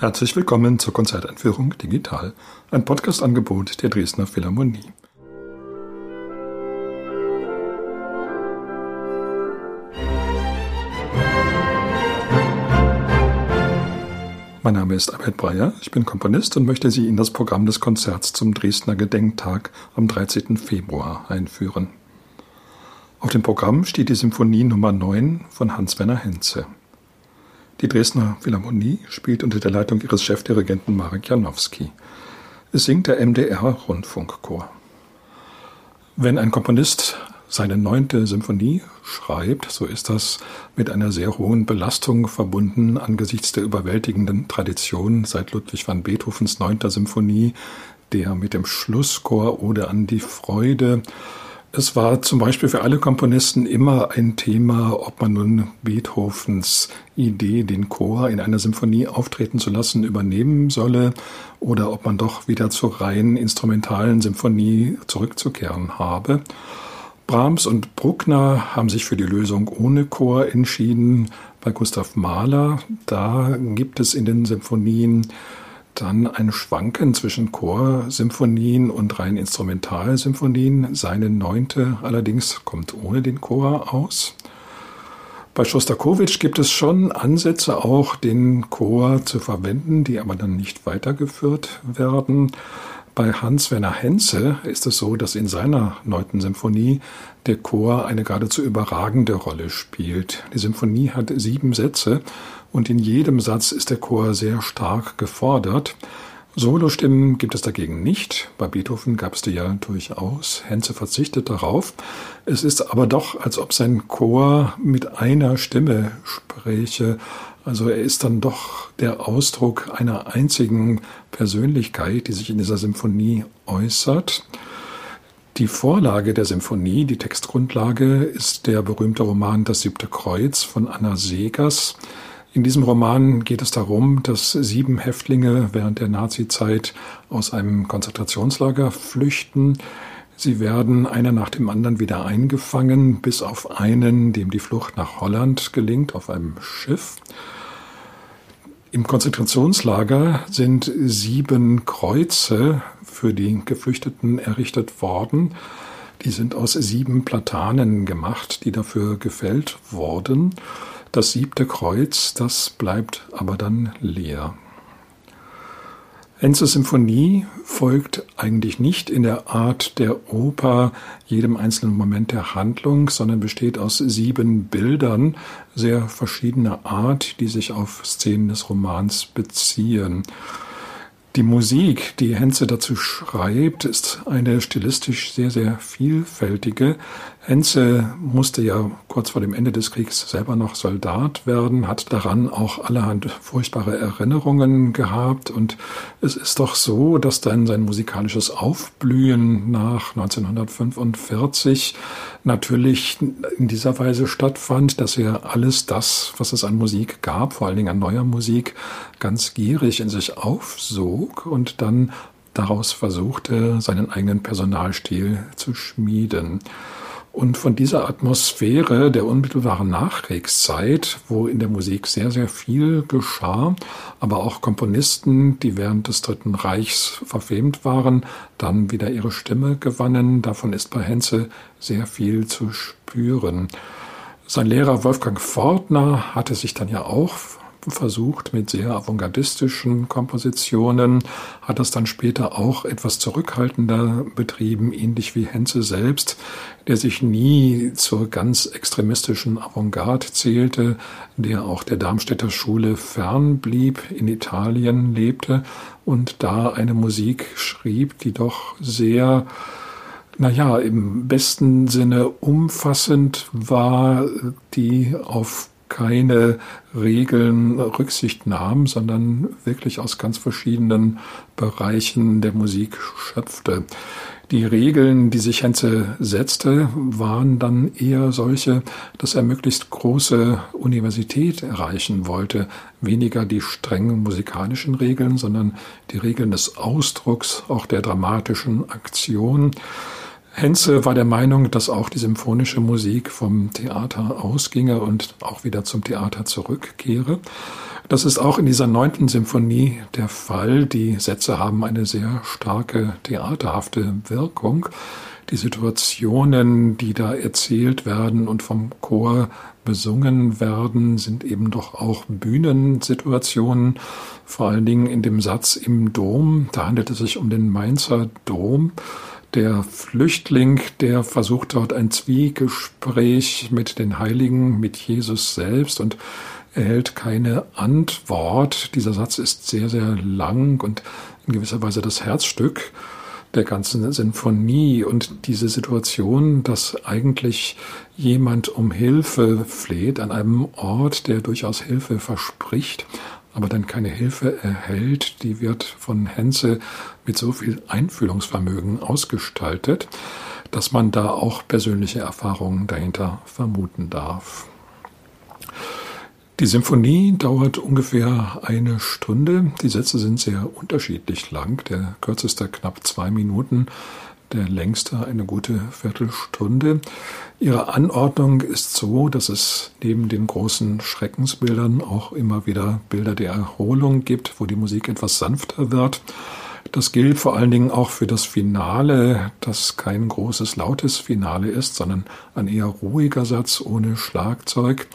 Herzlich willkommen zur Konzerteinführung Digital, ein Podcast-Angebot der Dresdner Philharmonie. Mein Name ist Albert Breyer, ich bin Komponist und möchte Sie in das Programm des Konzerts zum Dresdner Gedenktag am 13. Februar einführen. Auf dem Programm steht die Symphonie Nummer 9 von Hans-Werner Henze. Die Dresdner Philharmonie spielt unter der Leitung ihres Chefdirigenten Marek Janowski. Es singt der MDR-Rundfunkchor. Wenn ein Komponist seine neunte Symphonie schreibt, so ist das mit einer sehr hohen Belastung verbunden angesichts der überwältigenden Tradition seit Ludwig van Beethovens neunter Symphonie, der mit dem Schlusschor Ode an die Freude es war zum Beispiel für alle Komponisten immer ein Thema, ob man nun Beethovens Idee, den Chor in einer Symphonie auftreten zu lassen, übernehmen solle oder ob man doch wieder zur rein instrumentalen Symphonie zurückzukehren habe. Brahms und Bruckner haben sich für die Lösung ohne Chor entschieden. Bei Gustav Mahler, da gibt es in den Symphonien dann ein Schwanken zwischen Chorsymphonien und rein Instrumentalsymphonien. Seine neunte allerdings kommt ohne den Chor aus. Bei Schostakowitsch gibt es schon Ansätze, auch den Chor zu verwenden, die aber dann nicht weitergeführt werden. Bei Hans-Werner Henze ist es so, dass in seiner neunten Symphonie der Chor eine geradezu überragende Rolle spielt. Die Symphonie hat sieben Sätze und in jedem Satz ist der Chor sehr stark gefordert. Solostimmen gibt es dagegen nicht. Bei Beethoven gab es die ja durchaus. Henze verzichtet darauf. Es ist aber doch, als ob sein Chor mit einer Stimme spräche. Also er ist dann doch der Ausdruck einer einzigen Persönlichkeit, die sich in dieser Symphonie äußert. Die Vorlage der Symphonie, die Textgrundlage, ist der berühmte Roman Das siebte Kreuz von Anna Segers. In diesem Roman geht es darum, dass sieben Häftlinge während der Nazizeit aus einem Konzentrationslager flüchten. Sie werden einer nach dem anderen wieder eingefangen, bis auf einen, dem die Flucht nach Holland gelingt, auf einem Schiff. Im Konzentrationslager sind sieben Kreuze für die Geflüchteten errichtet worden. Die sind aus sieben Platanen gemacht, die dafür gefällt wurden. Das siebte Kreuz, das bleibt aber dann leer. Enzes Symphonie folgt eigentlich nicht in der Art der Oper jedem einzelnen Moment der Handlung, sondern besteht aus sieben Bildern sehr verschiedener Art, die sich auf Szenen des Romans beziehen. Die Musik, die Henze dazu schreibt, ist eine stilistisch sehr, sehr vielfältige. Henze musste ja kurz vor dem Ende des Kriegs selber noch Soldat werden, hat daran auch allerhand furchtbare Erinnerungen gehabt und es ist doch so, dass dann sein musikalisches Aufblühen nach 1945 natürlich in dieser Weise stattfand, dass er alles das, was es an Musik gab, vor allen Dingen an neuer Musik, ganz gierig in sich aufsog und dann daraus versuchte, seinen eigenen Personalstil zu schmieden. Und von dieser Atmosphäre der unmittelbaren Nachkriegszeit, wo in der Musik sehr, sehr viel geschah, aber auch Komponisten, die während des Dritten Reichs verfemt waren, dann wieder ihre Stimme gewannen. Davon ist bei Henze sehr viel zu spüren. Sein Lehrer Wolfgang Fortner hatte sich dann ja auch versucht mit sehr avantgardistischen Kompositionen, hat das dann später auch etwas zurückhaltender betrieben, ähnlich wie Henze selbst, der sich nie zur ganz extremistischen Avantgarde zählte, der auch der Darmstädter Schule fern blieb, in Italien lebte und da eine Musik schrieb, die doch sehr naja, im besten Sinne umfassend war, die auf keine Regeln Rücksicht nahm, sondern wirklich aus ganz verschiedenen Bereichen der Musik schöpfte. Die Regeln, die sich Henze setzte, waren dann eher solche, dass er möglichst große Universität erreichen wollte. Weniger die strengen musikalischen Regeln, sondern die Regeln des Ausdrucks, auch der dramatischen Aktion. Henze war der Meinung, dass auch die symphonische Musik vom Theater ausginge und auch wieder zum Theater zurückkehre. Das ist auch in dieser neunten Symphonie der Fall. Die Sätze haben eine sehr starke theaterhafte Wirkung. Die Situationen, die da erzählt werden und vom Chor besungen werden, sind eben doch auch Bühnensituationen. Vor allen Dingen in dem Satz im Dom. Da handelt es sich um den Mainzer Dom. Der Flüchtling, der versucht dort ein Zwiegespräch mit den Heiligen, mit Jesus selbst und erhält keine Antwort. Dieser Satz ist sehr, sehr lang und in gewisser Weise das Herzstück der ganzen Sinfonie und diese Situation, dass eigentlich jemand um Hilfe fleht an einem Ort, der durchaus Hilfe verspricht, aber dann keine Hilfe erhält, die wird von Henze mit so viel Einfühlungsvermögen ausgestaltet, dass man da auch persönliche Erfahrungen dahinter vermuten darf. Die Symphonie dauert ungefähr eine Stunde. Die Sätze sind sehr unterschiedlich lang. Der kürzeste knapp zwei Minuten, der längste eine gute Viertelstunde. Ihre Anordnung ist so, dass es neben den großen Schreckensbildern auch immer wieder Bilder der Erholung gibt, wo die Musik etwas sanfter wird. Das gilt vor allen Dingen auch für das Finale, das kein großes, lautes Finale ist, sondern ein eher ruhiger Satz ohne Schlagzeug.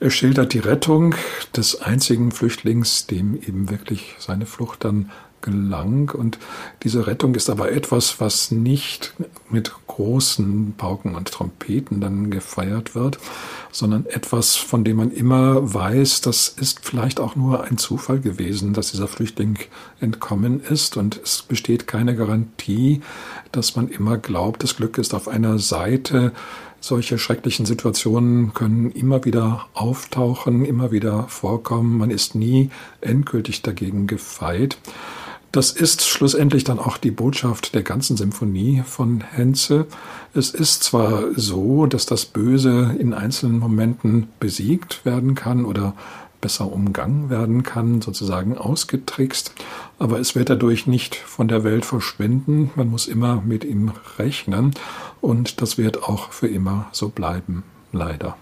Er schildert die Rettung des einzigen Flüchtlings, dem eben wirklich seine Flucht dann gelang. Und diese Rettung ist aber etwas, was nicht mit großen Pauken und Trompeten dann gefeiert wird, sondern etwas, von dem man immer weiß, das ist vielleicht auch nur ein Zufall gewesen, dass dieser Flüchtling entkommen ist. Und es besteht keine Garantie, dass man immer glaubt, das Glück ist auf einer Seite, solche schrecklichen Situationen können immer wieder auftauchen, immer wieder vorkommen. Man ist nie endgültig dagegen gefeit. Das ist schlussendlich dann auch die Botschaft der ganzen Symphonie von Henze. Es ist zwar so, dass das Böse in einzelnen Momenten besiegt werden kann oder besser umgangen werden kann, sozusagen ausgetrickst. Aber es wird dadurch nicht von der Welt verschwinden. Man muss immer mit ihm rechnen. Und das wird auch für immer so bleiben, leider.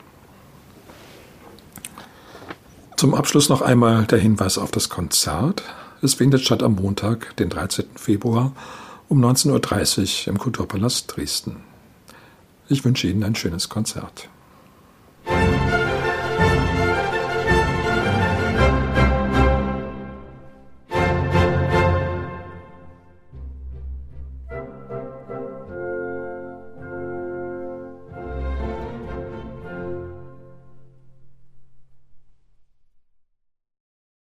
Zum Abschluss noch einmal der Hinweis auf das Konzert. Es findet statt am Montag, den 13. Februar um 19.30 Uhr im Kulturpalast Dresden. Ich wünsche Ihnen ein schönes Konzert.